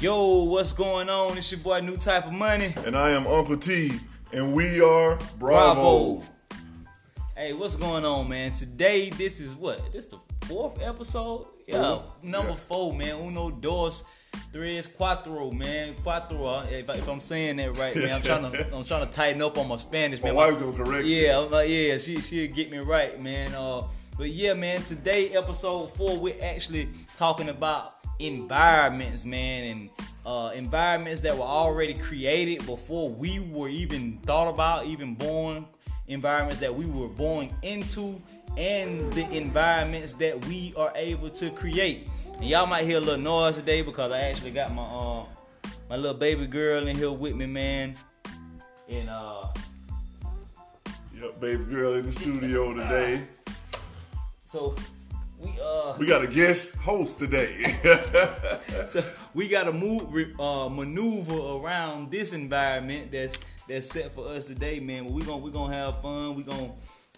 Yo, what's going on? It's your boy New Type of Money. And I am Uncle T, and we are Bravo. Bravo. Hey, what's going on, man? Today, this is what? This the fourth episode? Yeah, number yeah. Four, man. Uno, dos, tres, cuatro, man. Cuatro. uh, If, I- I'm saying that right, man, I'm trying to I'm trying to tighten up on my Spanish, My man. wife gonna correct. Yeah, I'm like, yeah, she she'll get me right, man. Uh, but yeah, man, today episode four, we're actually talking about environments, man, and uh, environments that were already created before we were even thought about, even born. Environments that we were born into, and the environments that we are able to create. And y'all might hear a little noise today because I actually got my uh my little baby girl in here with me, man. And uh Yep, baby girl in the studio today. So we uh We got a guest host today. so we gotta move uh maneuver around this environment that's that's set for us today, man. But we gonna we gonna have fun. We gonna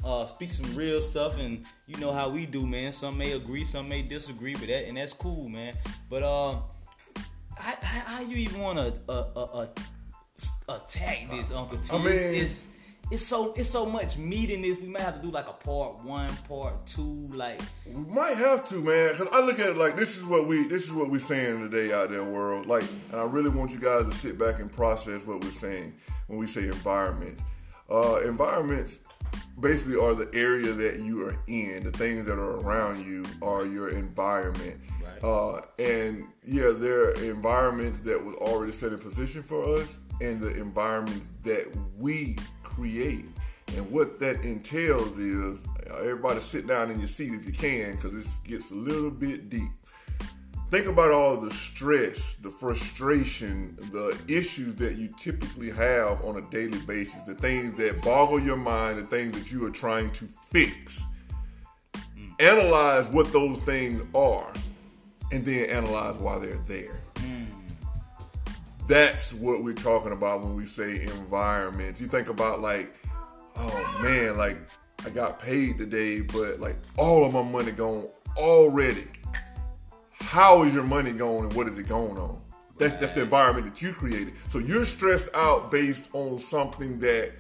uh speak some real stuff and you know how we do, man. Some may agree, some may disagree, but that and that's cool, man. But um how, how, how you even wanna uh, uh, uh, attack this, Uncle T? I mean- it's, it's it's so it's so much meat in this. We might have to do like a part one, part two, like we might have to, man, because I look at it like this is what we this is what we're saying today out there, world. Like, and I really want you guys to sit back and process what we're saying when we say environments. Uh, environments basically are the area that you are in. The things that are around you are your environment. Right. Uh, and yeah, there are environments that was already set in position for us, and the environments that we create. And what that entails is uh, everybody sit down in your seat if you can, because this gets a little bit deep. Think about all the stress, the frustration, the issues that you typically have on a daily basis, the things that boggle your mind, the things that you are trying to fix. Analyze what those things are, and then analyze why they're there. That's what we're talking about when we say environment. You think about like, oh man, like I got paid today, but like all of my money gone already. How is your money going and what is it going on? That's, that's the environment that you created. So you're stressed out based on something that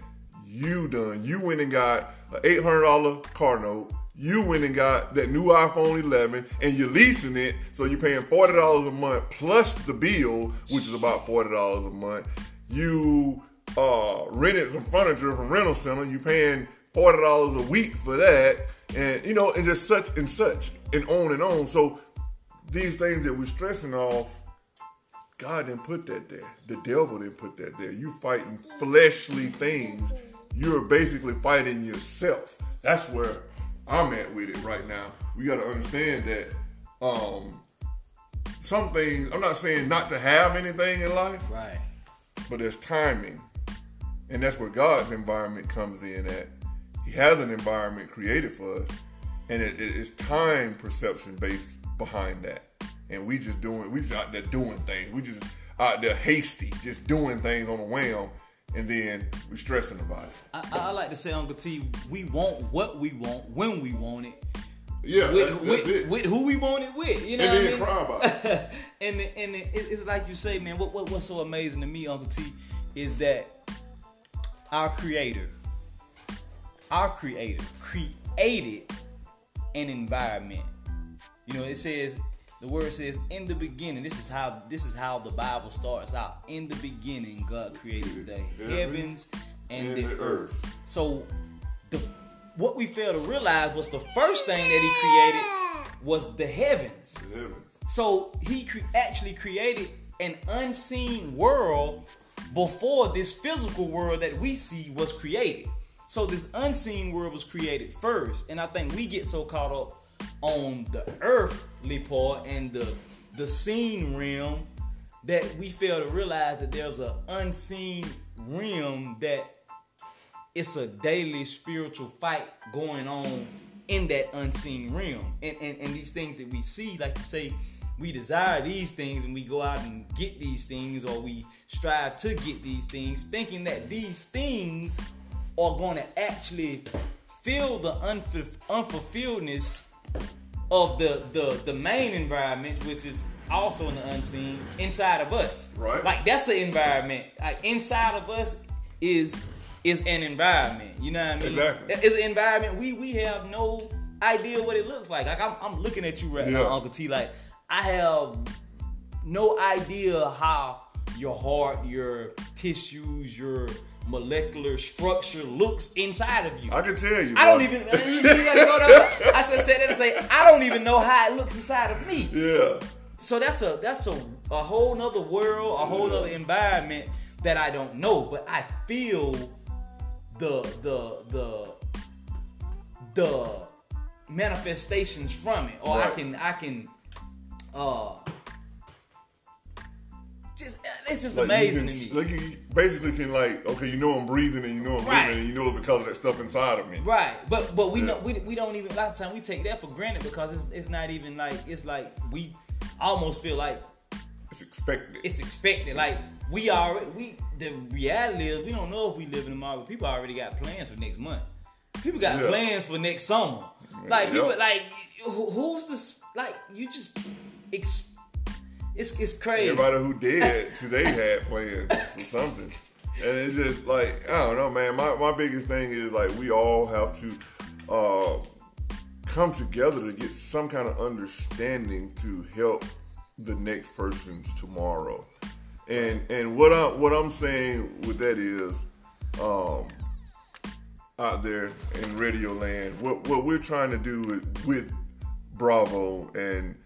you done. You went and got an eight hundred dollar car note. You went and got that new iPhone 11, and you're leasing it, so you're paying forty dollars a month plus the bill, which is about forty dollars a month. You uh, rented some furniture from rental center. you're paying forty dollars a week for that, and you know, and just such and such, and on and on. So these things that we're stressing off God didn't put that there. The devil didn't put that there. You fighting fleshly things. You're basically fighting yourself. That's where I'm at with it right now. We got to understand that um, some things. I'm not saying not to have anything in life, right. but there's timing, and that's where God's environment comes in. At He has an environment created for us, and it, it- it's time perception based behind that. And we just doing, we just out there doing things. We just out there hasty, just doing things on a whim, and then we stressing about it. I, I like to say, Uncle T, we want what we want when we want it. Yeah, With, that's, that's with, it. with who we want it with, you know and what I then mean? cry about it. and the- and the- it's like you say, man. What, what what's so amazing to me, Uncle T, is that our Creator, our Creator, created an environment. You know, it says the word says in the beginning. This is how this is how the Bible starts out. In the beginning, God created the Heaven heavens and, and the, the earth. earth. So, the what we fail to realize was the first thing that He created was the heavens. The heavens. So he cre- actually created an unseen world before this physical world that we see was created. So this unseen world was created first, and I think we get so caught up on the earthly part and the the seen realm that we fail to realize that there's an unseen realm that it's a daily spiritual fight going on in that unseen realm. And, and and these things that we see, like you say, we desire these things and we go out and get these things, or we strive to get these things, thinking that these things are going to actually fill the unfulf- unfulfilledness of the, the the main environment, which is also in the unseen inside of us. Right. Like that's the environment. Like inside of us is is an environment. You know what I mean? Exactly. It's an environment we we have no idea what it looks like. Like I'm I'm looking at you right now, Uncle T. Like I have no idea how your heart, your tissues, your molecular structure looks inside of you. I can tell you. I don't even. You, you gotta go. I said, that and say I don't even know how it looks inside of me. Yeah. So that's a that's a a whole nother world, a whole nother environment that I don't know, but I feel the the the the manifestations from it, or I can I can uh just uh, it's just Like amazing you to me. Like you basically can like, okay, you know I'm breathing and you know I'm Right. living and you know because of that stuff inside of me. Right, but but we Yeah. know we, we don't even a lot of time we take that for granted because it's it's not even like it's like we almost feel like It's expected. it's expected. Like we already we the reality is we don't know if we live in tomorrow, but people already got plans for next month. People got Yeah. plans for next summer. Like people like who's this? Like you just ex, it's it's crazy. Everybody who did today had plans for something. And it's just like, I don't know, man. My, my biggest thing is like we all have to uh, come together to get some kind of understanding to help the next person's tomorrow. And and what I what I'm saying with that is um out there in radio land, what what we're trying to do with, with Bravo and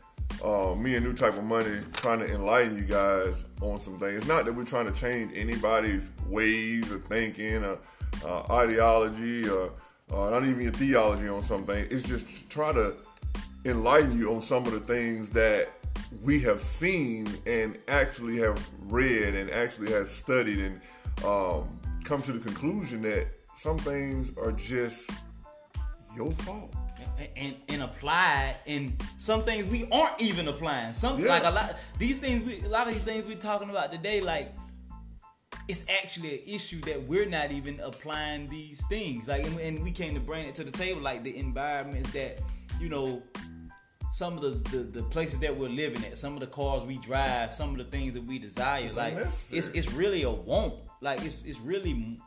uh, me and New Type of Money trying to enlighten you guys on some things. It's not that we're trying to change anybody's ways of thinking or uh, ideology or uh, not even your theology on something. It's just to try to enlighten you on some of the things that we have seen and actually have read and actually have studied and um, come to the conclusion that some things are just your fault. And, and apply and some things we aren't even applying. Some Yeah. like a lot these things we a lot of these things we're talking about today, like it's actually an issue that we're not even applying these things. Like and, and we came to bring it to the table, like the environments that, you know, some of the, the, the places that we're living at, some of the cars we drive, some of the things that we desire, It's like it's it's really a want. Like it's it's really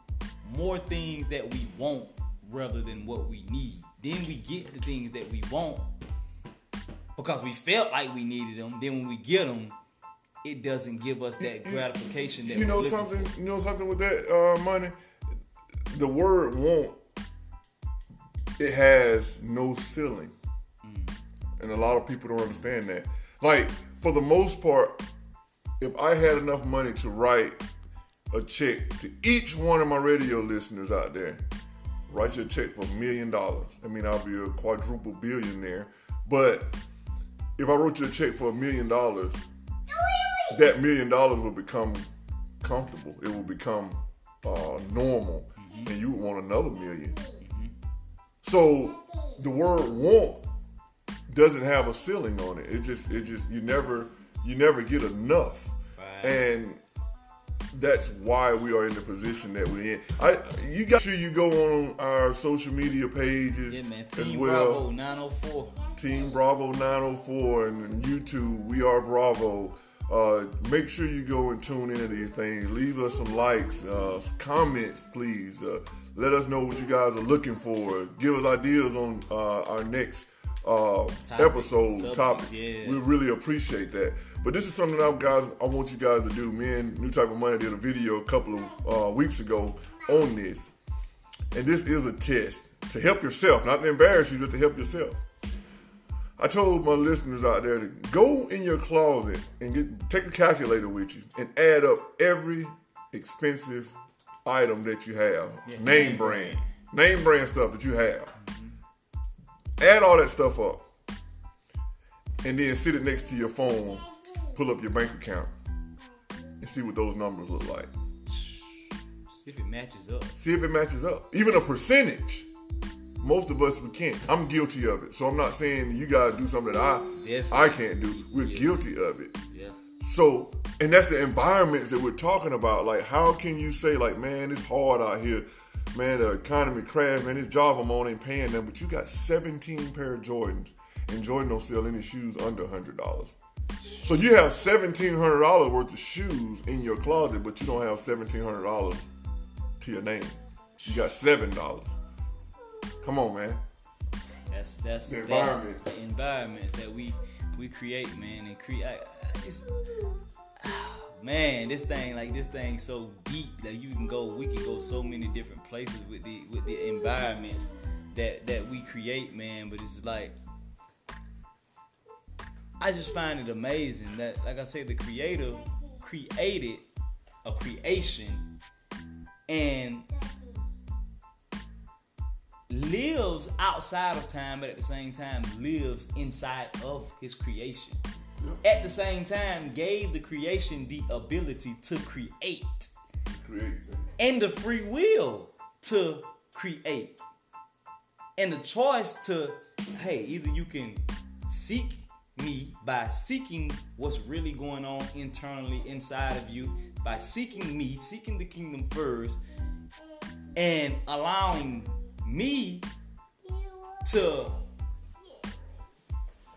more things that we want rather than what we need. Then we get the things that we want because we felt like we needed them. Then when we get them, it doesn't give us that gratification that you know something? for. you know something with that uh, money? The word want it has no ceiling. And a lot of people don't understand that. Like for the most part if i had enough money to write a check to each one of my radio listeners out there write you a check for a million dollars. I mean i'll be a quadruple billionaire. But if i wrote you a check for a million dollars that million dollars will become comfortable. It will become uh, normal, and you would want another 1000000 So the word "want" doesn't have a ceiling on it. It just, it just, you never, you never get enough, Right. and that's why we are in the position that we're in. I, you got sure you go on our social media pages Yeah, man. as Team well. Bravo 904. Team Bravo 904 and YouTube, we are Bravo. Uh, make sure you go and tune into these things. Leave us some likes, uh, comments, please. Uh, let us know what you guys are looking for. Give us ideas on uh, our next uh, episode subject, topics. yeah. We really appreciate that. But this is something that guys I want you guys to do. Me and New Type of Money did a video a couple of uh, weeks ago on this. And this is a test to help yourself, not to embarrass you, but to help yourself. I told my listeners out there to go in your closet and get take a calculator with you and add up every expensive item that you have, Yeah, name, name brand, name brand stuff that you have. Add all that stuff up, and then sit it next to your phone, pull up your bank account, and see what those numbers look like. See if it matches up. See if it matches up. Even a percentage. Most of us we can't. I'm guilty of it. So I'm not saying you gotta do something that I Definitely. I can't do. We're Yes. guilty of it. Yeah. So and that's the environments that we're talking about. Like how can you say like, man, it's hard out here. Man, the economy crashed, man, this job I'm on ain't paying them, but you got 17 pair of Jordans and Jordan don't sell any shoes under hundred dollars. So you have seventeen hundred dollars worth of shoes in your closet, but you don't have seventeen hundred dollars to your name. You got seven dollars. Come on, man. That's that's The that's environment. the environment that we we create, man, and create. Man, this thing like this thing so deep that you can go. We can go so many different places with the with the environments that that we create, man. But it's like I just find it amazing that, like I said, the creator created a creation and lives outside of time, but at the same time lives inside of his creation. At the same time, gave the creation the ability to create Create. and the free will to create and the choice to hey either you can seek me by seeking what's really going on internally inside of you by seeking me seeking the kingdom first and allowing me to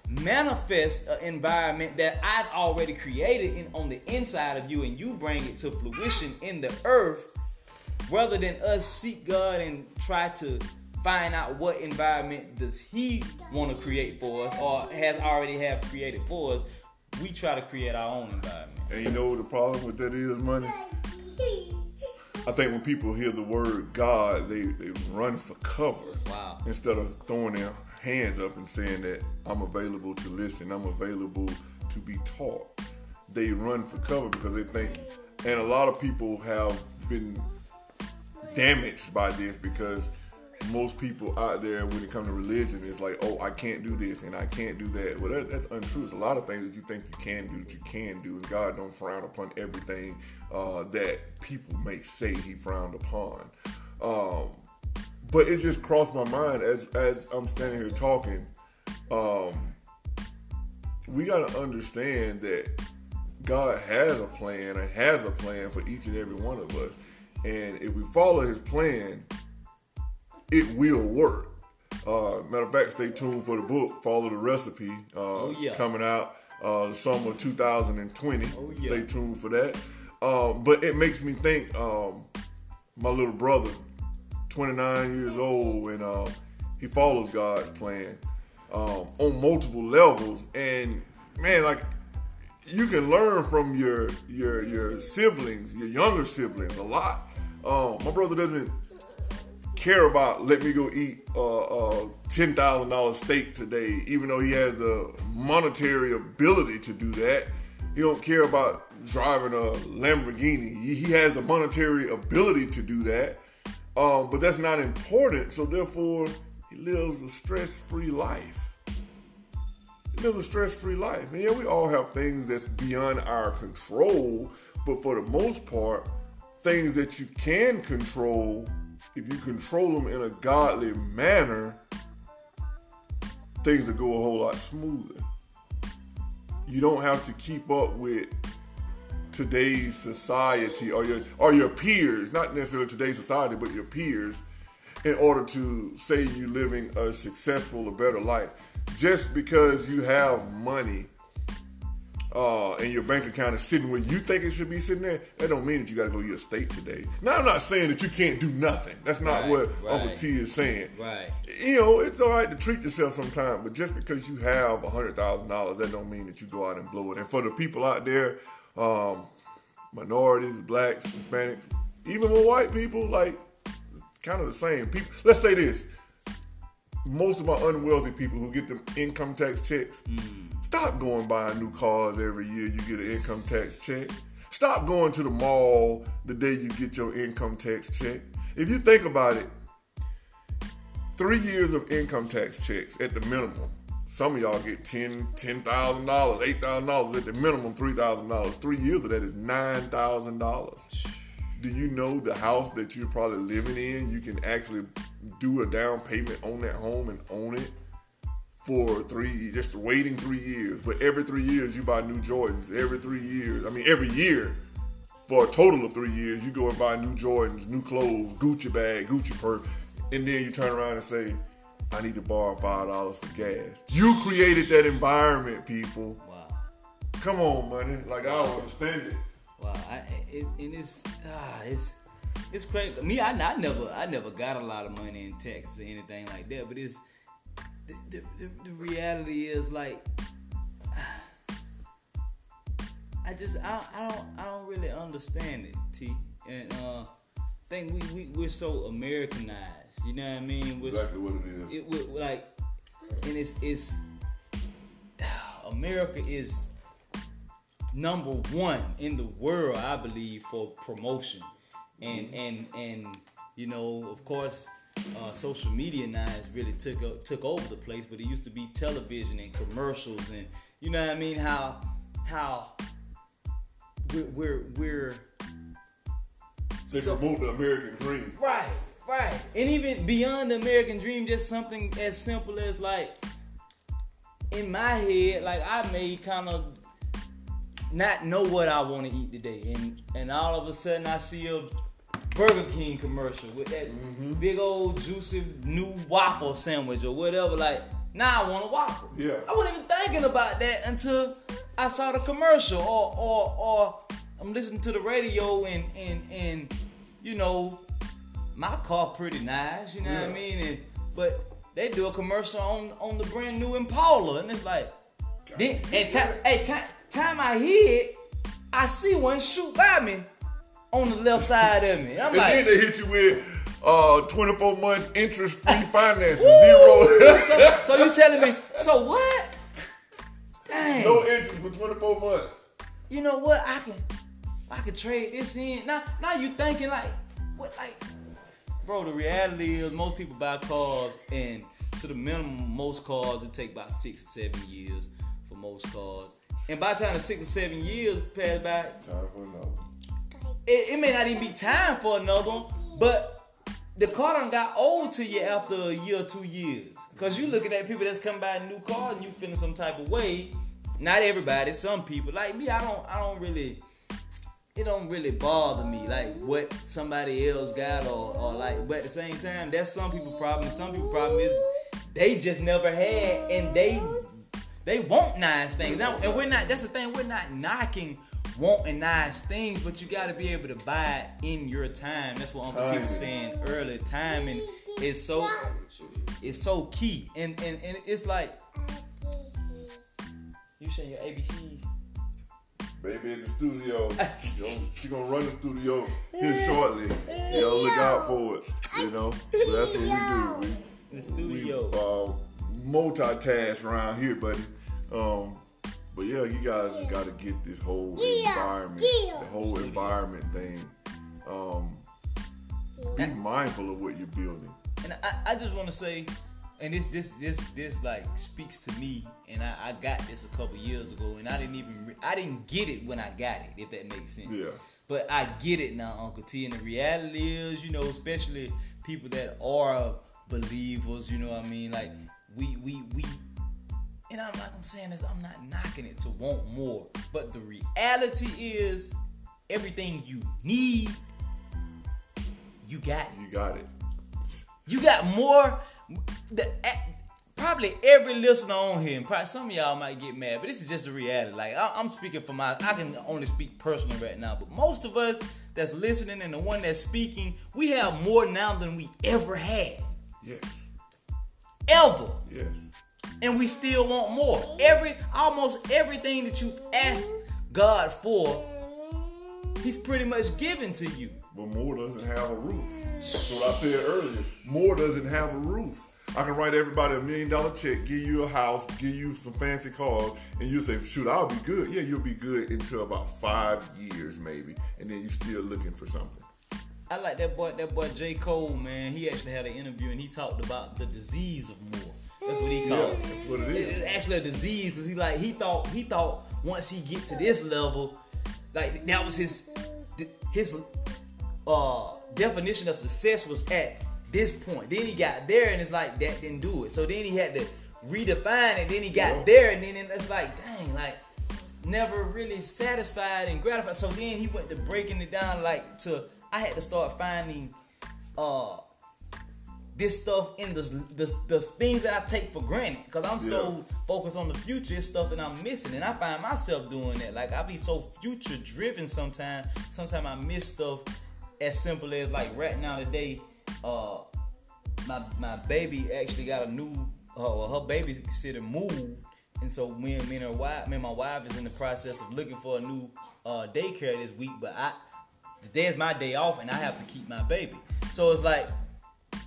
manifest an environment that I've already created in, on the inside of you and you bring it to fruition in the earth rather than us seek God and try to find out what environment does he want to create for us or has already have created for us we try to create our own environment And you know what the problem with that is, money? I think when people hear the word God, they, they run for cover. Wow. Instead of throwing their hands up and saying that I'm available to listen, I'm available to be taught. They run for cover because they think, and a lot of people have been damaged by this because most people out there, when it comes to religion, is like, oh, I can't do this and I can't do that. Well, that, that's untrue. It's a lot of things that you think you can do that you can do, and God don't frown upon everything uh, that people may say He frowned upon. Um, but it just crossed my mind as as I'm standing here talking. Um, we got to understand that God has a plan and has a plan for each and every one of us. And if we follow his plan, it will work. Uh, matter of fact, stay tuned for the book, Follow the Recipe, uh, Oh, yeah. coming out uh, the summer 2020. Oh, yeah. Stay tuned for that. Um, but it makes me think um, my little brother, 29 years old, and uh, he follows God's plan um, on multiple levels. And man, like you can learn from your your your siblings, your younger siblings, a lot. Um, my brother doesn't care about let me go eat a ten thousand dollar steak today, even though he has the monetary ability to do that. He don't care about driving a Lamborghini. He has the monetary ability to do that, um, but that's not important. So therefore, he lives a stress free life. He lives a stress free life. And yeah, we all have things that's beyond our control, but for the most part, things that you can control, if you control them in a godly manner, things will go a whole lot smoother. You don't have to keep up with today's society or your or your peers, not necessarily today's society, but your peers, in order to say you're living a successful, a better life. Just because you have money uh, and your bank account is sitting where you think it should be sitting there, that don't mean that you got to go to your state today. Now, I'm not saying that you can't do nothing. That's not Right, what right. Uncle T is saying. right You know, it's all right to treat yourself sometime, but just because you have hundred thousand dollars, that don't mean that you go out and blow it. And for the people out there, um, minorities, blacks, Hispanics, even with white people, like kind of the same. People, let's say this: most of our unwealthy people who get the income tax checks, stop going buying new cars every year. You get an income tax check. Stop going to the mall the day you get your income tax check. If you think about it, three years of income tax checks at the minimum. Some of y'all get ten, ten thousand dollars, eight thousand dollars at the minimum, three thousand dollars. Three years of that is nine thousand dollars. Do you know the house that you're probably living in? You can actually do a down payment on that home and own it for three, just waiting three years. But every three years, you buy new Jordans. Every three years, I mean, every year, for a total of three years, you go and buy new Jordans, new clothes, Gucci bag, Gucci purse, and then you turn around and say, I need to borrow five dollars for gas. You created that environment, people. wow Come on, money. Like I don't understand it. Wow, I, it, and it's ah, it's it's crazy. Me, I, I never I never got a lot of money in Texas or anything like that. But it's the the, the, the reality is like I just I, I don't I don't really understand it, T. And uh, think we, we we're so Americanized. You know what I mean? With, Exactly what it is. it with, like and it's it's America is number one in the world, I believe, for promotion, and and and you know, of course, uh, social media now has really took o- took over the place. But it used to be television and commercials, and you know what I mean? How how we're we're, we're They so- promote the American dream. Right, right. And even beyond the American dream, just something as simple as like in my head, like I may kind of not know what I want to eat today. And and all of a sudden I see a Burger King commercial with that mm-hmm. big old juicy new waffle sandwich or whatever. Like, now I want a waffle. Yeah. I wasn't even thinking about that until I saw the commercial or or or I'm listening to the radio and and and you know my car pretty nice, you know what I mean? And but they do a commercial on on the brand new Impala and it's like then and time hey time time I hear it, I see one shoot by me on the left side of me. I'm And like then they hit you with uh 24 months interest free financing, zero so, so you telling me so what? Dang. no interest for 24 months. you know what? I can I could trade this in. Now now you thinking like what like bro, the reality is most people buy cars and to the minimum most cars it take about six to seven years for most cars. And by the time the six or seven years pass by, Time for another. it, it may not even be time for another one, but the car done got old to you after a year or two years. Cause you looking at people that's come buy a new car and you feeling some type of way. Not everybody, some people. Like me, I don't I don't really it don't really bother me like what somebody else got or, or like but at the same time that's some people problem. Some people problem is they just never had and they they want nice things. Now, and we're not that's the thing, we're not knocking wanting nice things, but you gotta be able to buy it in your time. That's what Uncle T was saying earlier. Timing is so it's so key. And and, and it's like you saying your ABCs. Baby in the studio. You know, she gonna run the studio here shortly. You know, look out for it. You know, but that's what we do. The studio. we uh, multitask around here, buddy. Um, but yeah, you guys just got to get this whole environment, the whole environment thing. Um, be mindful of what you're building. And I, I just want to say, and this this this this like speaks to me, and I, I got this a couple years ago, and I didn't even re- I didn't get it when I got it, if that makes sense. Yeah. But I get it now, Uncle T. And the reality is, you know, especially people that are believers, you know what I mean? Like mm-hmm. we we we and I'm like I'm saying this, I'm not knocking it to want more. But the reality is everything you need, you got it. You got it. You got more. The, probably every listener on here, and probably some of y'all might get mad, but this is just the reality. Like I, I'm speaking for my, I can only speak personally right now, but most of us that's listening and the one that's speaking, we have more now than we ever had, Yes. ever, Yes. and we still want more. Every, almost everything that you've asked God for, He's pretty much given to you. But more doesn't have a roof. That's what I said earlier. More doesn't have a roof. I can write everybody a million dollar check, give you a house, give you some fancy cars, and you say, shoot, I'll be good. Yeah, you'll be good until about five years maybe. And then you're still looking for something. I like that boy, that boy J. Cole, man. He actually had an interview and he talked about the disease of more. That's what he Yeah, called it. that's what it is. It's actually a disease because he like he thought he thought once he get to this level, like that was his his uh definition of success was at this point. Then he got there and it's like that didn't do it. So then he had to redefine it. Then he got Yeah. there and then it's like dang, like never really satisfied and gratified. So then he went to breaking it down like to I had to start finding uh this stuff in the the, the things that I take for granted because I'm so focused on the future it's stuff that I'm missing and I find myself doing that like I be so future driven sometimes sometimes I miss stuff as simple as like right now today uh my my baby actually got a new uh, well, her babysitter moved and so me and me and her wife me and my wife is in the process of looking for a new uh daycare this week but I today is my day off and I have to keep my baby so it's like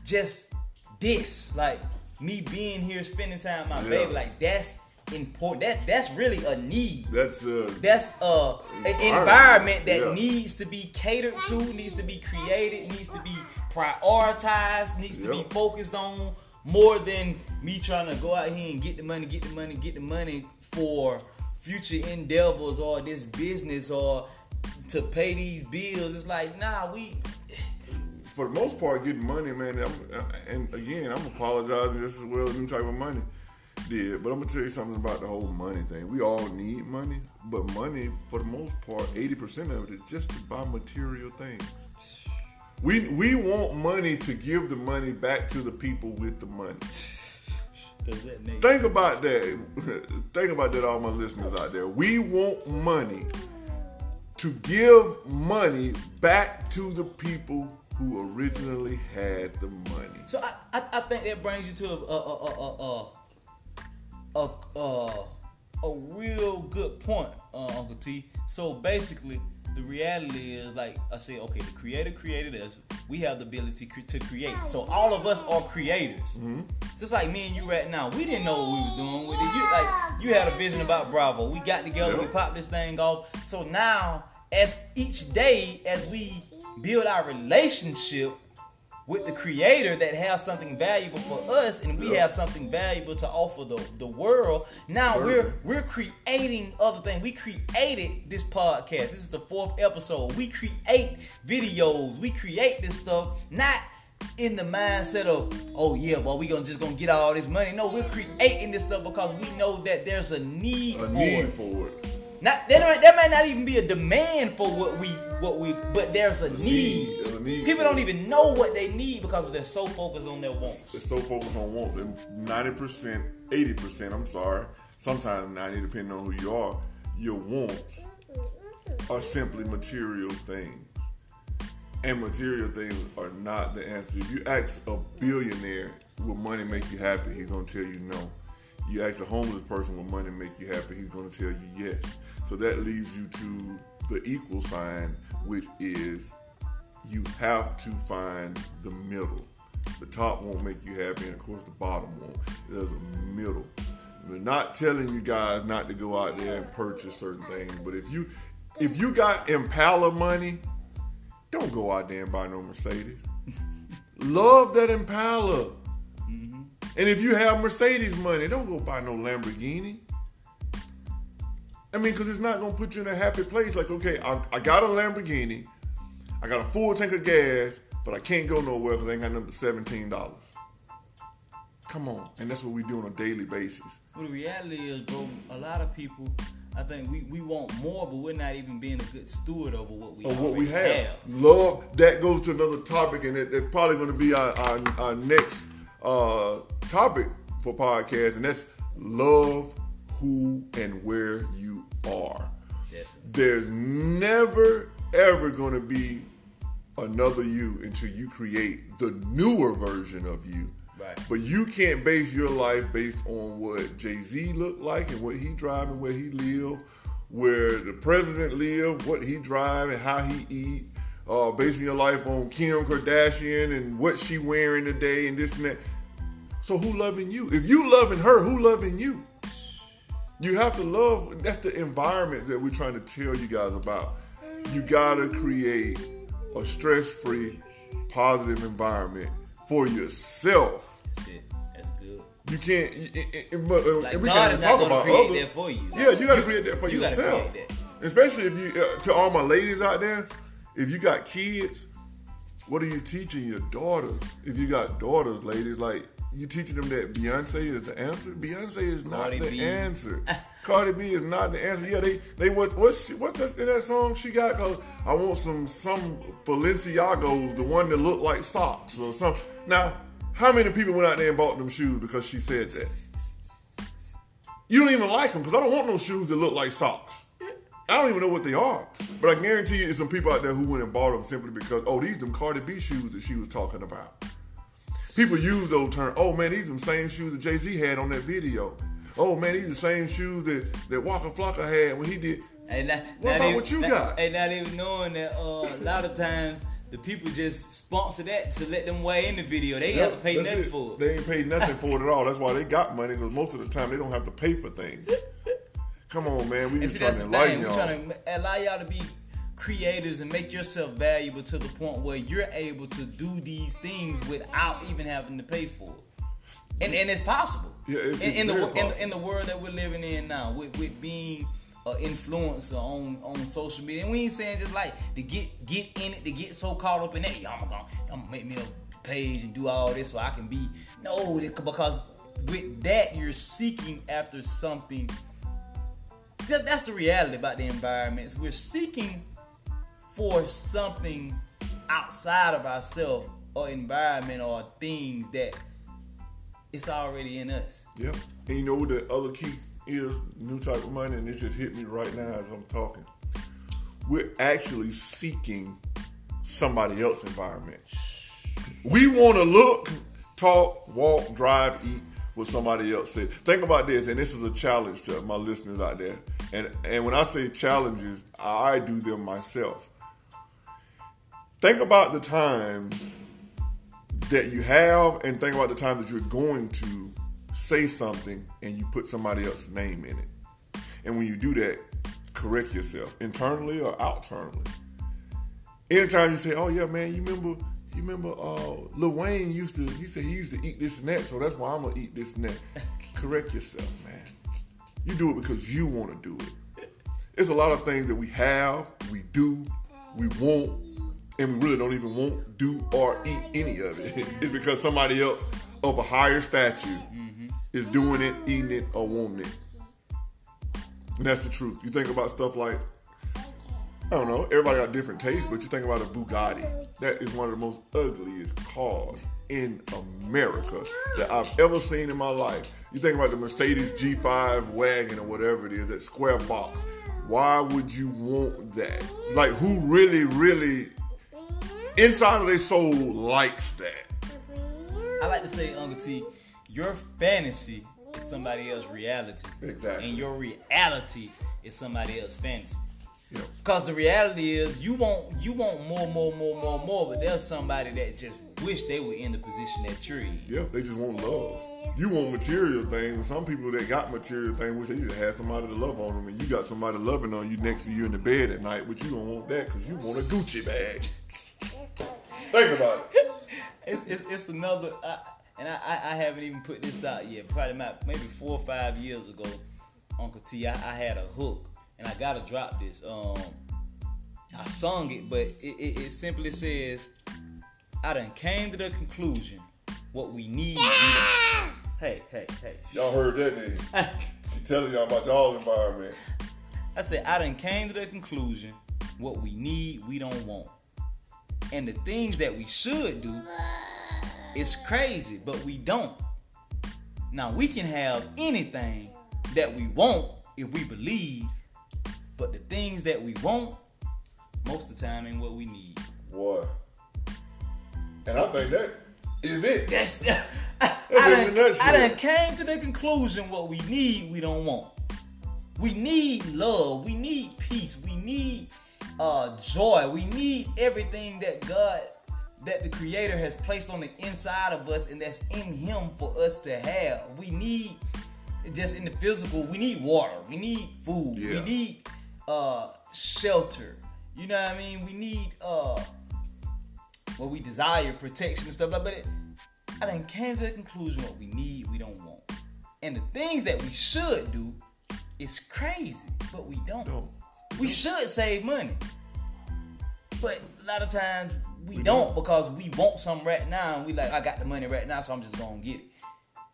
just this, like me being here, spending time with my Yeah. baby, like that's important. That that's really a need. That's a That's a Environment. environment that Yeah. needs to be catered to, needs to be created, needs to be prioritized, needs to be focused on more than me trying to go out here and get the money, get the money, get the money for future endeavors or this business or to pay these bills. It's like, nah, we for the most part, getting money, man. I'm, and again, I'm apologizing just as well. New type of money did, but I'm gonna tell you something about the whole money thing. We all need money, but money, for the most part, eighty percent of it is just to buy material things. We we want money to give the money back to the people with the money. does that make Think about that. Think about that, all my listeners out there. We want money to give money back to the people who originally had the money. So I, I, I think that brings you to a a a a a, a, a, a real good point, uh, Uncle T. So basically, the reality is like I said, okay, the creator created us. We have the ability cre- to create. So all of us are creators. Mm-hmm. Just like me and you right now, we didn't know what we were doing with it. You like you had a vision about Bravo. We got together, we popped this thing off. So now, as each day, as we build our relationship with the creator that has something valuable for us and we Yeah. have something valuable to offer the, the world. Now Certainly. we're we're creating other things. We created this podcast. This is the fourth episode. We create videos. We create this stuff not in the mindset of oh yeah well we gonna just gonna get all this money. No we're creating this stuff because we know that there's a need A for need it. for it. Not there, might- there might not even be a demand for what we what we but there's a need. There's a need People don't even know what they need because they're so focused on their wants. They're so focused on wants. And 90%, 80%, I'm sorry, sometimes 90 depending on who you are, your wants are simply material things. And material things are not the answer. If you ask a billionaire, will money make you happy? He's gonna tell you no. You ask a homeless person, will money make you happy? He's gonna tell you yes. So that leaves you to the equal sign, which is you have to find the middle. The top won't make you happy, and of course the bottom won't. There's a middle. We're not telling you guys not to go out there and purchase certain things, but if you if you got Impala money, don't go out there and buy no Mercedes. Love that Impala. Mm-hmm. And if you have Mercedes money, don't go buy no Lamborghini. I mean, because it's not going to put you in a happy place. Like, okay, I, I got a Lamborghini, I got a full tank of gas, but I can't go nowhere because I ain't got nothing but $17. Come on. And that's what we do on a daily basis. Well, the reality is, bro, a lot of people, I think we, we want more, but we're not even being a good steward over what we Of what we already have. Love, that goes to another topic, and it, it's probably going to be our, our, our next uh, topic for podcast, and that's love who and where you are. Definitely. There's never, ever going to be another you until you create the newer version of you. Right. But you can't base your life based on what Jay Z looked like and what he drive and where he live, where the president live, what he drive and how he eat. Uh, basing your life on Kim Kardashian and what she wearing today and this and that. So who loving you? If you loving her, who loving you? You have to love. That's the environment that we're trying to tell you guys about. You gotta create a stress-free, positive environment for yourself. That's it. That's good. You can't. but, uh, Like, we God is talk about create others. that for you. Yeah, you got to create that for You gotta yourself. that. Especially if you, uh, to all my ladies out there, if you got kids, what are you teaching your daughters? If you got daughters, ladies, like you teaching them that Beyonce is the answer. Beyonce is not Cardi the B. answer. Cardi B is not the answer. Yeah, they they what what's she, what's that in that song she got? Cause I want some some Balenciagos, the one that look like socks or something. Now, How many people went out there and bought them shoes because she said that? You don't even like them because I don't want no shoes that look like socks. I don't even know what they are. But I guarantee you, there's some people out there who went and bought them simply because, oh, these them Cardi B shoes that she was talking about. People use those terms. Oh man, these are the same shoes that Jay Z had on that video. Oh man, these are the same shoes that that Waka Flocka had when he did. Hey, now, What about they- what you now- got? Hey, now they knowing that uh, a lot of times the people just sponsor that to let them weigh in the video. They ain't have to pay nothing it. for it. They ain't paid nothing for it at all. That's why they got money because most of the time they don't have to pay for things. Come on, man. We And just see, trying to enlighten. We're y'all. trying to allow y'all to be creators and make yourself valuable to the point where you're able to do these things without even having to pay for it. And, and it's possible. Yeah, it- in, it's in the very in, the- possible. in the world that we're living in now, with, with being an influencer on, on social media, and we ain't saying just like to get get in it, to get so caught up in that. I'm gonna I'm gonna make me a page and do all this so I can be no because with that you're seeking after something that's the reality about the environments. We're seeking for something outside of ourselves or environment or things that it's already in us. Yep. And you know what the other key is? New type of money, and it just hit me right now as I'm talking. We're actually seeking somebody else's environment. We want to look, talk, walk, drive, eat what somebody else said. Think about this, and this is a challenge to my listeners out there. And and when I say challenges, I do them myself. Think about the times that you have and think about the times that you're going to say something and you put somebody else's name in it. And when you do that, correct yourself internally or externally. Anytime you say, "Oh yeah, man, you remember you remember uh Lil Wayne used to he said he used to eat this and that, so that's why I'm gonna eat this and that." correct yourself, man. You do it because you want to do it. It's a lot of things that we have, we do, we want, and we really don't even want, do, or eat any of it. It's because somebody else of a higher stature mm-hmm. is doing it, eating it, or wanting it. And that's the truth. You think about stuff like, I don't know, everybody got different tastes, but you think about a Bugatti. That is one of the most ugliest cars in America that I've ever seen in my life. You think about the Mercedes G5 wagon or whatever it is, that square box. Why would you want that? Like, who really, really, inside of their soul, likes that? I like to say, Uncle T, your fantasy is somebody else's reality. Exactly. And your reality is somebody else's fantasy. Yep. Cause the reality is you want you want more, more, more, more, more, but there's somebody that just wish they were in the position that you're in. Yeah, they just want love. You want material things, and some people that got material things wish they just had somebody to love on them, and you got somebody loving on you next to you in the bed at night, but you don't want that because you want a Gucci bag. Think about it. It's, it's, it's another, uh, and I, I, I haven't even put this out yet. Probably about maybe four or five years ago, Uncle T, I, I had a hook, and I gotta drop this. Um, I sung it, but it, it, it simply says, "I done came to the conclusion what we need." we don't-" Hey, hey, hey. Y'all heard that name. She telling y'all about y'all environment. I said, I done came to the conclusion what we need, we don't want. And the things that we should do is crazy, but we don't. Now, we can have anything that we want if we believe, but the things that we want, most of the time, ain't what we need. What? And I think that is it. That's, I, it in done. I done came to the conclusion what we need, we don't want. We need love. We need peace. We need uh, joy. We need everything that God, that the Creator has placed on the inside of us and that's in Him for us to have. We need, just in the physical, we need water. We need food. Yeah. We need uh, shelter. You know what I mean? We need uh, what we desire, protection and stuff like that. But it, I done came to the conclusion what we need, we don't want. And the things that we should do is crazy, but we don't. Don't. We should save money. But a lot of times we, We don't, don't. because we want something right now and we like, I got the money right now, so I'm just gonna get it.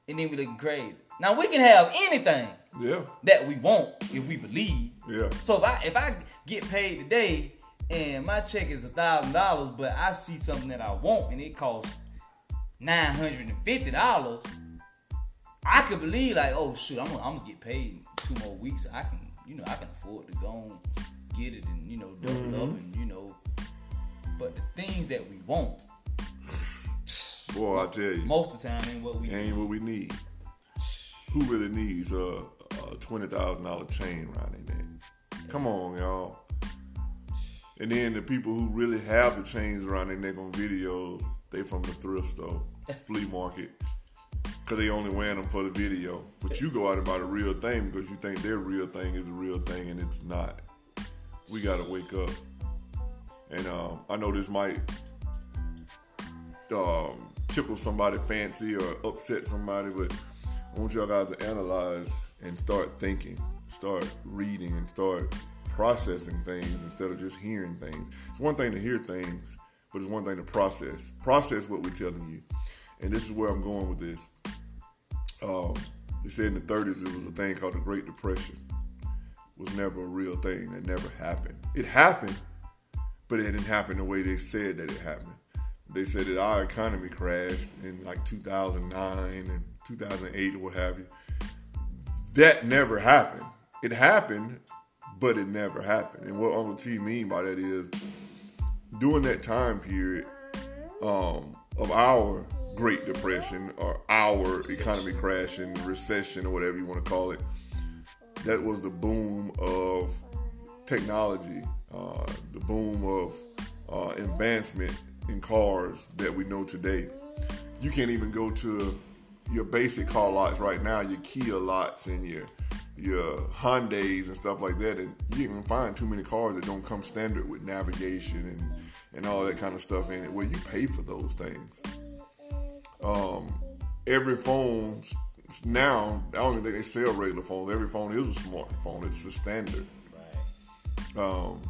And then we look crazy. Now we can have anything Yeah. that we want if we believe. Yeah. So if I if I get paid today and my check is a thousand dollars, but I see something that I want and it costs nine hundred and fifty dollars, I could believe like, oh shoot, I'm gonna, I'm gonna get paid two more weeks. I can, you know, I can afford to go and get it and you know double Mm-hmm. up and you know. But the things that we want, Boy, I tell you, most of the time, ain't what we. ain't what we need. Who really needs a, a twenty thousand dollar chain around their neck? Come on, y'all. And then the people who really have the chains around their neck on videos, they from the thrift store, flea market, because they only wearing them for the video. But you go out and buy the real thing because you think their real thing is the real thing, and it's not. We gotta wake up. And um, I know this might um, tickle somebody fancy or upset somebody, but I want y'all guys to analyze and start thinking, start reading, and start processing things instead of just hearing things. It's one thing to hear things, but it's one thing to process. Process what we're telling you. And this is where I'm going with this. Um, they said in the 30s it was a thing called the Great Depression. It was never a real thing. That never happened. It happened, but it didn't happen the way they said that it happened. They said that our economy crashed in like 2009 and 2008 or what have you. That never happened. It happened, but it never happened. And what Uncle T mean by that is during that time period um, of our Great Depression or our economy crashing, recession, or whatever you want to call it, that was the boom of technology, uh, the boom of uh, advancement in cars that we know today. You can't even go to your basic car lots right now, your Kia lots and your your Hyundais and stuff like that, and you can find too many cars that don't come standard with navigation and and all that kind of stuff in it. Where you pay for those things. Um, every phone now, I don't even think they sell regular phones. Every phone is a smartphone. It's a standard. Right. Um,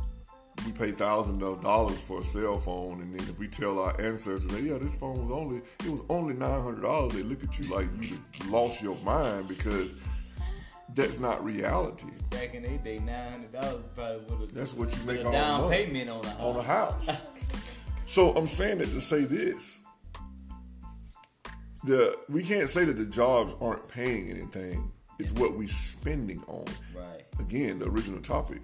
we pay thousands of dollars for a cell phone, and then if we tell our ancestors that yeah, this phone was only it was only nine hundred dollars, they look at you like you lost your mind because that's not reality. Back in their day, nine hundred dollars probably would have. That's what you make a the down payment on a house. on a house. so I'm saying that to say this. The we can't say that the jobs aren't paying anything. It's what we're spending on. Right. Again, the original topic,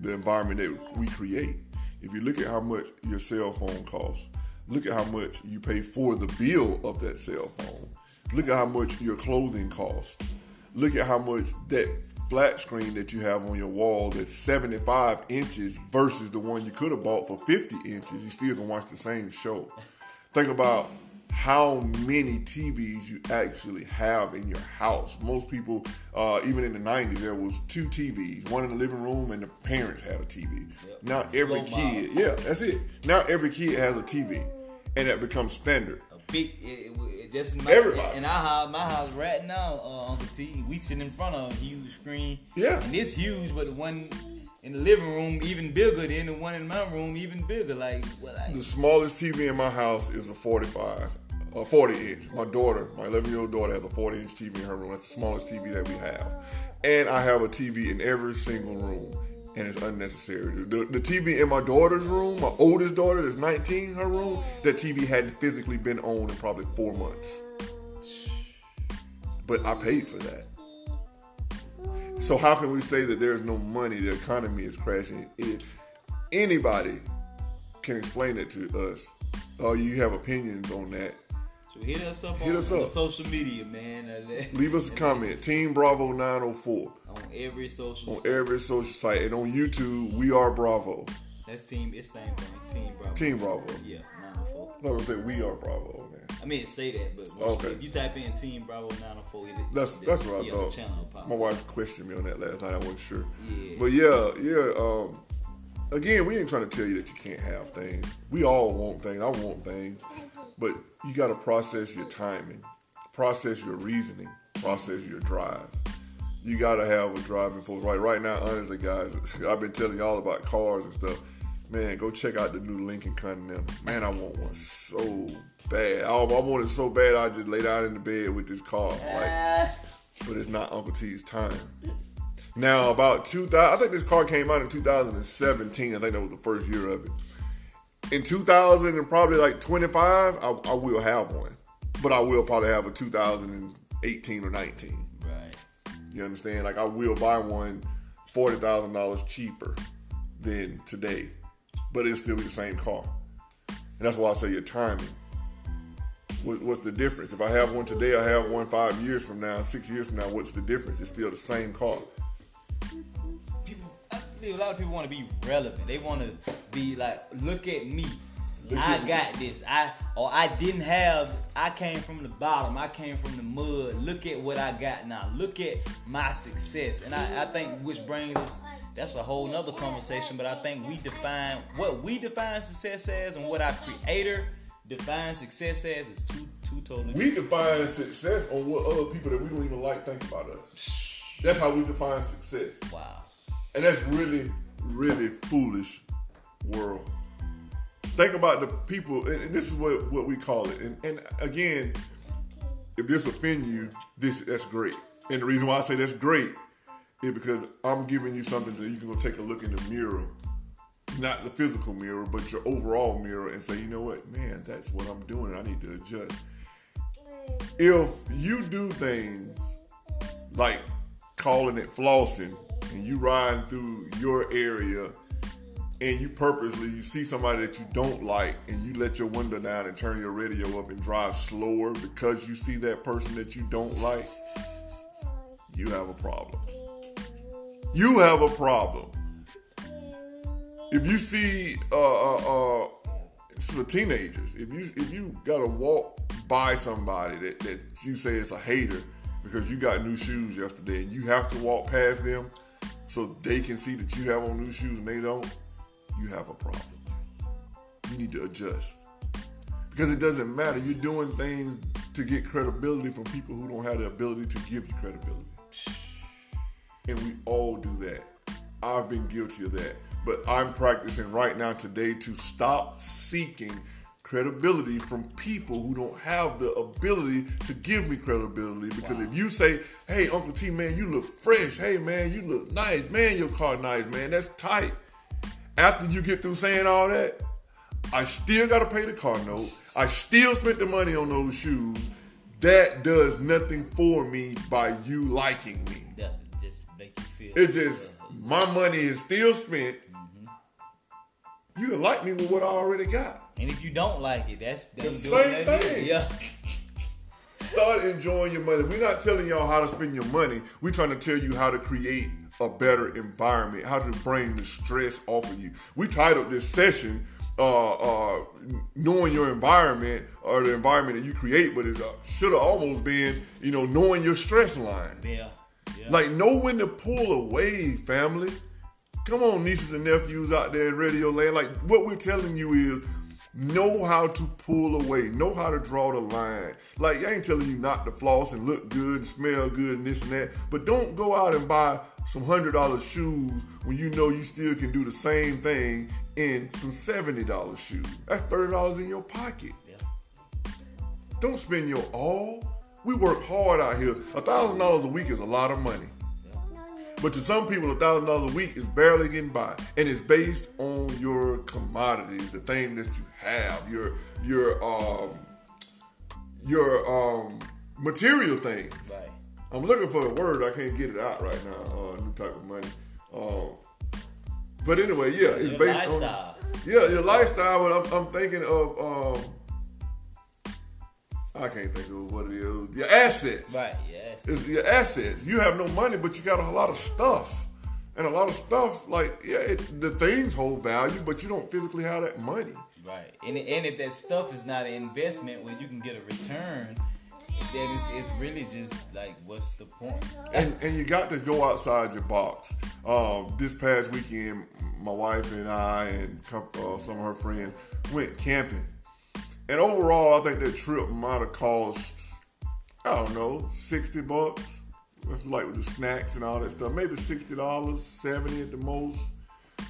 the environment that we create. If you look at how much your cell phone costs, look at how much you pay for the bill of that cell phone. Look at how much your clothing costs. Look at how much that flat screen that you have on your wall that's 75 inches versus the one you could have bought for 50 inches. You still can watch the same show. Think about how many TVs you actually have in your house. Most people, uh, even in the 90s, there was two TVs, one in the living room and the parents had a TV. Now every Low kid, yeah, that's it. Now every kid has a TV, and that becomes standard. A big, it, it, it just in my, Everybody. in our house, my house right now, uh, the T, we sit in front of a huge screen. Yeah. And it's huge, but the one in the living room even bigger than the one in my room even bigger. Like what? Like, The smallest TV in my house is a 45, a 40 inch. My daughter, my 11 year old daughter, has a 40 inch TV in her room. That's the smallest TV that we have. And I have a TV in every single room, and it's unnecessary. The, the TV in my daughter's room, my oldest daughter, that's 19, her room, that TV hadn't physically been on in probably four months. But I paid for that. So how can we say that there's no money? The economy is crashing. If anybody can explain it to us, or you have opinions on that, so hit us up Hit on, us up. social media, man. Leave us a comment. Team Bravo 904 on every social. on site. every social site and on YouTube. We are Bravo. That's team. It's same thing. Team Bravo. Team Bravo. Yeah, nine oh four. I say we are Bravo. I mean, say that, but Okay. you, if you type in Team Bravo 904, it, That's that's what I thought. Channel My wife questioned me on that last night. I wasn't sure. Yeah. But yeah, yeah. Um, again, we ain't trying to tell you that you can't have things. We all want things. I want things, but you got to process your timing, process your reasoning, process your drive. You got to have a driving force. Right, right now, honestly, guys, I've been telling y'all about cars and stuff. Man, go check out the new Lincoln Continental. Man, I want one so bad. I, I want it so bad. I just lay down in the bed with this car. Like, Ah, but it's not Uncle T's time. Now, about 2000, I think this car came out in 2017. I think that was the first year of it. in 2000 and probably like 25, I, I will have one, but I will probably have a 2018 or 19. Right. You understand? Like I will buy one forty thousand dollars cheaper than today, but it'll still be the same car. And that's why I say your timing. What, what's the difference? If I have one today, I have one five years from now, six years from now. What's the difference? It's still the same car. People, I a lot of people want to be relevant. They want to be like, look at me. Look I at me. got this. I or I didn't have. I came from the bottom. I came from the mud. Look at what I got now. Look at my success. And I, I think which brings us. That's a whole nother conversation. But I think we define what we define success as and what our creator defines success as is two two totally. We define success on what other people that we don't even like think about us. That's how we define success. wow. And that's really, really foolish world. Think about the people, and and this is what, what we call it. And, and again, if this offend you, this that's great. And the reason why I say that's great is because I'm giving you something that you can go take a look in the mirror, not the physical mirror, but your overall mirror, and say, you know what, man, that's what I'm doing. I need to adjust. If you do things like calling it flossing and you riding through your area and you purposely you see somebody that you don't like and you let your window down and turn your radio up and drive slower because you see that person that you don't like you have a problem you have a problem if you see uh uh, uh for teenagers if you if you gotta walk by somebody that, that you say is a hater because you got new shoes yesterday and you have to walk past them so they can see that you have on new shoes and they don't you have a problem you need to adjust because it doesn't matter you're doing things to get credibility from people who don't have the ability to give you credibility and we all do that. I've been guilty of that. But I'm practicing right now today to stop seeking credibility from people who don't have the ability to give me credibility. Because if you say, hey, Uncle T, man, you look fresh. Hey, man, you look nice. Man, your car nice, man. That's tight. After you get through saying all that, I still got to pay the car note. I still spent the money on those shoes. That does nothing for me by you liking me. That just make you feel. It just my money is still spent. You can like me with what I already got. And if you don't like it, that's that's The same that thing. is. Yeah. Start enjoying your money. We're not telling y'all how to spend your money. We're trying to tell you how to create a better environment, how to bring the stress off of you. We titled this session uh, uh, knowing your environment or the environment that you create, but it uh, should have almost been, you know, knowing your stress line. Yeah. yeah. Like, know when to pull away, family. Come on, nieces and nephews out there in radio land. Like, what we're telling you is know how to pull away, know how to draw the line. Like, I ain't telling you not to floss and look good and smell good and this and that, but don't go out and buy some hundred dollar shoes when you know you still can do the same thing in some seventy dollar shoes. That's thirty dollars in your pocket. yeah. Don't spend your all. We work hard out here. A thousand dollars a week is a lot of money. But to some people, a thousand dollars a week is barely getting by, and it's based on your commodities, the thing that you have, your your um your um material things. Right. I'm looking for a word, I can't get it out right now. Uh, new type of money. Um, but anyway, yeah, it's Your based on yeah your lifestyle. But I'm, I'm thinking of um, I can't think of what it is. Your assets. Right. Yes. It's your assets. You have no money, but you got a lot of stuff. And a lot of stuff, like, yeah, it, the things hold value, but you don't physically have that money. Right. And, and if that stuff is not an investment where you can get a return, then it's, it's really just like, what's the point? And, and you got to go outside your box. Um, this past weekend, my wife and I and uh, some of her friends went camping. And overall, I think that trip might have cost, I don't know, 60 bucks. Like with the snacks and all that stuff. Maybe $60, 70 at the most.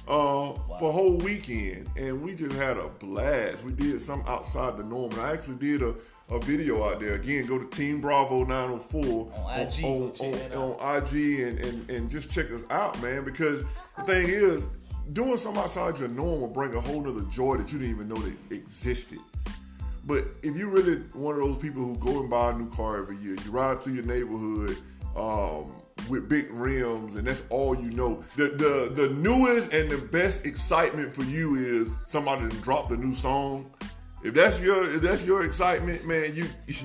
Uh, for a whole weekend. And we just had a blast. We did something outside the norm. And I actually did a, a video out there. Again, go to Team Bravo 904 On IG, on, on, on IG and, and, and just check us out, man. Because the thing is, doing something outside your norm will bring a whole nother joy that you didn't even know that existed. But if you really one of those people who go and buy a new car every year, you ride through your neighborhood um, with big rims, and that's all you know. The the the newest and the best excitement for you is somebody dropped a new song. If that's your if that's your excitement, man, you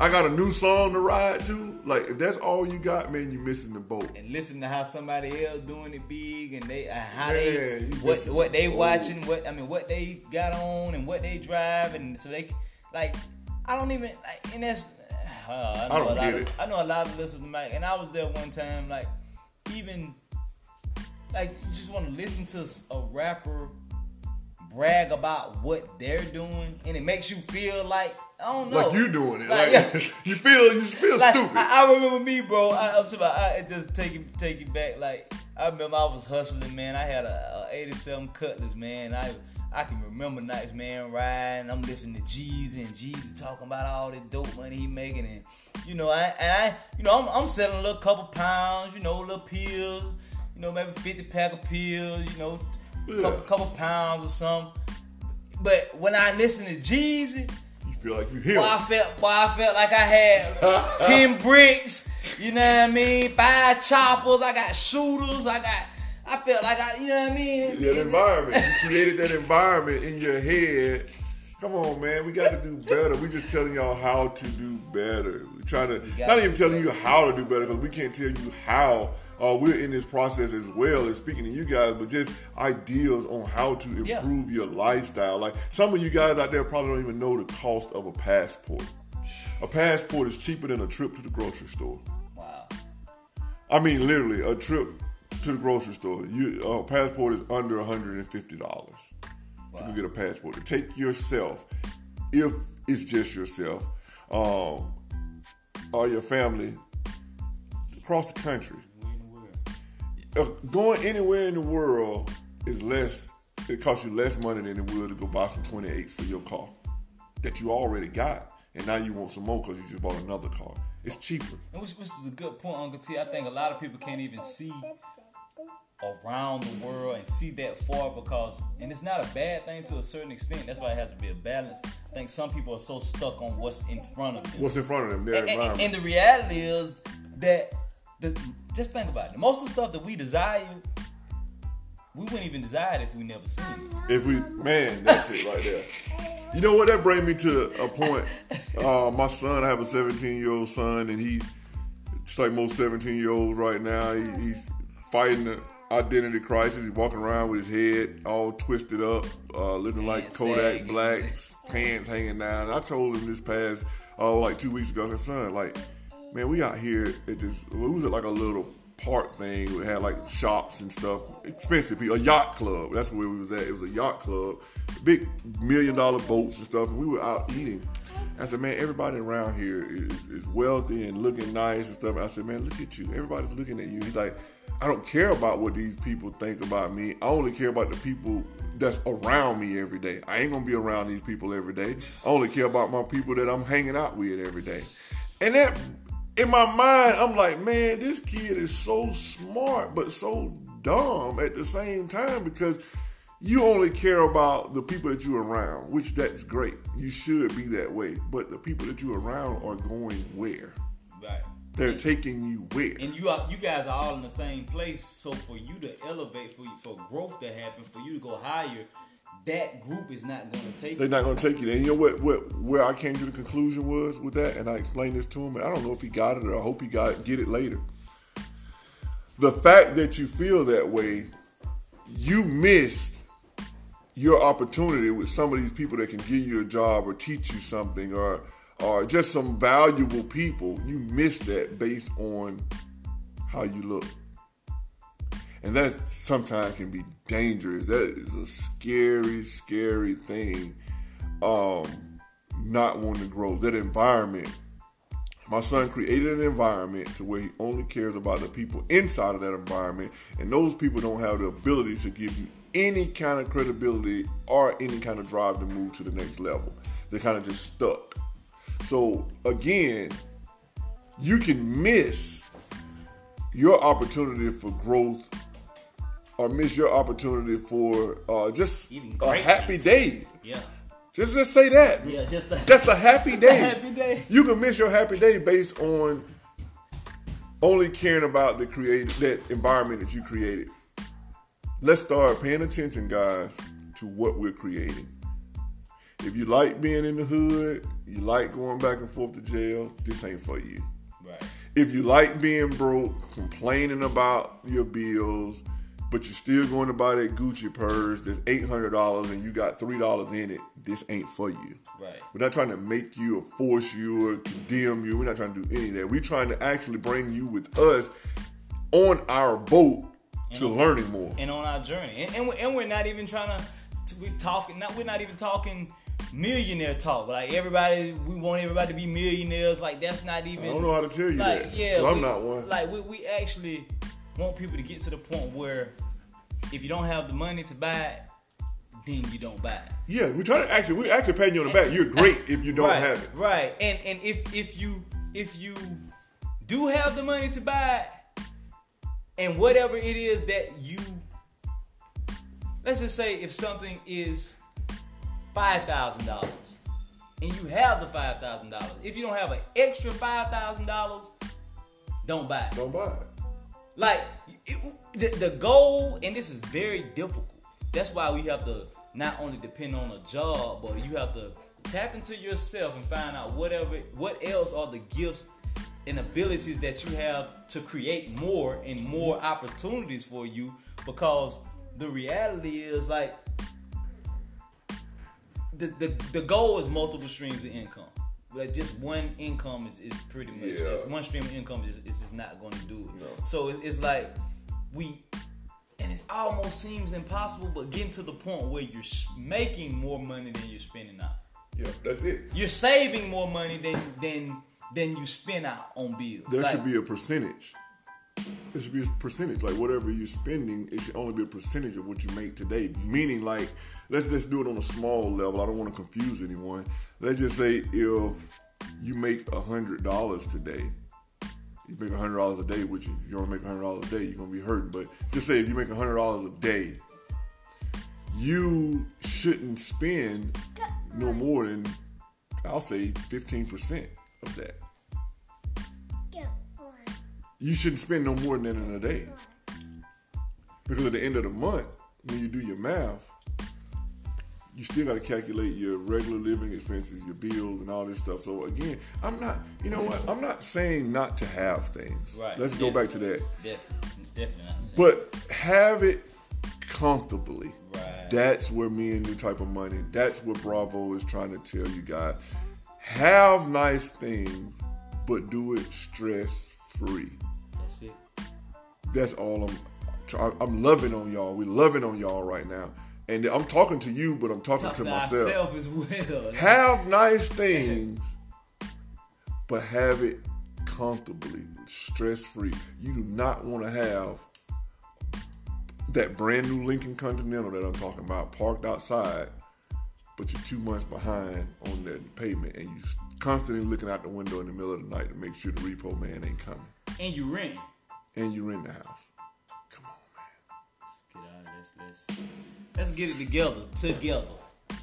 I got a new song to ride to. Like if that's all you got, man, you're missing the boat. And listen to how somebody else doing it big, and they uh, how Man, they what what the they boat. watching, what I mean, what they got on, and what they drive, and so they like I don't even like, and that's uh, I, know I don't a lot get of, it. I know a lot of listeners, Mike, and I was there one time, like even like you just want to listen to a rapper brag about what they're doing, and it makes you feel like I don't know, Like you doing it. Like- Like, you feel you feel like, stupid. I, I remember me, bro. I, I'm talking about, I just take it, take it back. Like I remember I was hustling, man. I had a, a 87 Cutlass, man. I I can remember nights, man, riding. I'm listening to Jeezy and Jeezy talking about all the dope money he making, and you know, I, and I you know, I'm, I'm selling a little couple pounds, you know, little pills, you know, maybe 50 pack of pills, you know, Yeah. couple, couple pounds or something. But when I listen to Jeezy, you feel like you Boy, heal. I felt, boy, I felt like I had ten bricks. You know what I mean? Five choppers. I got shooters. I got. I felt like I. You know what I mean? that environment. You created that environment in your head. Come on, man. We got to do better. We just telling y'all how to do better. We trying to not even telling you how to do better because we can't tell you how. Uh, we're in this process as well as speaking to you guys, but just ideas on how to Yeah. improve your lifestyle. Like some of you guys out there probably don't even know the cost of a passport. A passport is cheaper than a trip to the grocery store. Wow. I mean, literally, a trip to the grocery store. You a passport is under one hundred and fifty dollars to get a passport to take yourself, if it's just yourself, um, or your family across the country. Going anywhere in the world is less. It costs you less money than it would to go buy some 28s for your car that you already got, and now you want some more because you just bought another car. It's cheaper. And which, which is a good point, Uncle T. I think a lot of people can't even see around the world and see that far because, and it's not a bad thing to a certain extent. That's why it has to be a balance. I think some people are so stuck on what's in front of them. What's in front of them? Their and, and- and the reality is that the just think about it. Most of the stuff that we desire, we wouldn't even desire it if we never seen it. If we, man, that's it right there. You know what? That brings me to a point. Uh, my son, I have a 17 year old son, and he, just like most 17 year olds right now, he, he's fighting the identity crisis. He's walking around with his head all twisted up, uh, looking like Kodak. Black, pants hanging down. I told him this past, uh, like two weeks ago, I said, son, like, man, we out here at this, we was like a little park thing. We had like shops and stuff, expensive, a yacht club. That's where we was at. It was a yacht club, big million dollar boats and stuff. And we were out eating. I said, man, everybody around here is, is wealthy and looking nice and stuff. I said, man, look at you. Everybody's looking at you. He's like, I don't care about what these people think about me. I only care about the people that's around me every day. I ain't gonna be around these people every day. I only care about my people that I'm hanging out with every day. And that in my mind, I'm like, man, this kid is so smart, but so dumb at the same time because you only care about the people that you're around, which that's great. You should be that way. But the people that you're around are going where? Right. They're taking you where? And you are, you guys are all in the same place. So for you to elevate, for you, for growth to happen, for you to go higher, that group is not going to take They're not going to take you there. And you know what, what? Where I came to the conclusion was with that, and I explained this to him, and I don't know if he got it or I hope he got it, get it later. The fact that you feel that way, you missed your opportunity with some of these people that can give you a job or teach you something or or just some valuable people. You missed that based on how you look. And that sometimes can be dangerous. That is a scary, scary thing. Um, not wanting to grow. That environment. My son created an environment to where he only cares about the people inside of that environment, and those people don't have the ability to give you any kind of credibility or any kind of drive to move to the next level. They're kind of just stuck. So again, you can miss your opportunity for growth or miss your opportunity for uh, just a happy day. Yeah. Just just say that. Yeah, just a, That's a happy day. happy day. You can miss your happy day based on only caring about the create that environment that you created. Let's start paying attention, guys, to what we're creating. If you like being in the hood, you like going back and forth to jail, this ain't for you. Right. If you like being broke, complaining about your bills, but you're still going to buy that Gucci purse that's eight hundred dollars and you got three dollars in it, this ain't for you. Right. We're not trying to make you or force you or condemn you. We're not trying to do any of that. We're trying to actually bring you with us on our boat to And- learning more. and on our journey. And, and, we're, and we're not even trying to, to we talking. Not we're not even talking millionaire talk. Like everybody, we want everybody to be millionaires. Like that's not even. I don't know how to tell you like that. yeah, 'cause I'm not one. Like we, we actually want people to get to the point where if you don't have the money to buy it, then you don't buy it. yeah, we're trying to actually we're actually patting you on the back. You're great if you don't right, have it. Right. And and if if you if you do have the money to buy it, and whatever it is that you let's just say if something is five thousand dollars and you have the five thousand dollars, if you don't have an extra five thousand dollars, don't buy it. Don't buy it. Like it, the, the goal, and this is very difficult. That's why we have to not only depend on a job, but you have to tap into yourself and find out whatever what else are the gifts and abilities that you have to create more and more opportunities for you. Because the reality is like the the, the goal is multiple streams of income. Like just one income is, is pretty much Yeah. just one stream of income is, is just not going to do it. No. So it- it's like we, and it almost seems impossible, but getting to the point where you're making more money than you're spending out. Yeah, that's it. You're saving more money than than than you spend out on bills. There Like, should be a percentage. It should be a percentage. Like whatever you're spending, it should only be a percentage of what you make today. Meaning, like, let's just do it on a small level. I don't want to confuse anyone. Let's just say if you make a hundred dollars today, you make a hundred dollars a day, which if you don't make a hundred dollars a day, you're gonna be hurting. But just say if you make a hundred dollars a day, you shouldn't spend no more than I'll say fifteen percent of that. You shouldn't spend no more than that in a day. Because at the end of the month, when you do your math, you still got to calculate your regular living expenses, your bills, and all this stuff. So again, I'm not, you know what? I'm not saying not to have things. Right. Let's go back to that. Definitely, definitely not. saying- But have it comfortably. Right. That's where me and New Type of Money, that's what Bravo is trying to tell you guys. Have nice things, but do it stress free. That's it. That's all I'm. I'm loving on y'all. We loving on y'all right now, and I'm talking to you, but I'm talking Talk to to myself. as well. Have nice things, but have it comfortably, stress free. You do not want to have that brand new Lincoln Continental that I'm talking about parked outside, but you're two months behind on that payment, and you're constantly looking out the window in the middle of the night to make sure the repo man ain't coming, and you rent. and you rent the house. Come on, man. Let's get out. Let's let's let's get it together. Together.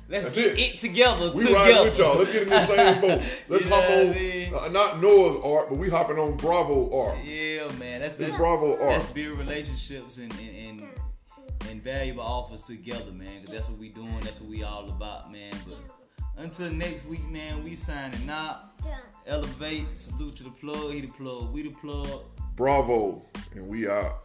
Let's That's get it. it, together. We together. riding with y'all. Let's get in the same boat. Let's You hop on, I mean? uh, not Noah's Ark, but we hopping on Bravo Ark. Yeah, man. That's that's, Bravo that's Ark. build relationships and and, and and valuable offers together, man. Cause that's what we doing. That's what we all about, man. But until next week, man, we signing out. Elevate. Salute to the plug. He the plug. We the plug. Bravo, and we out.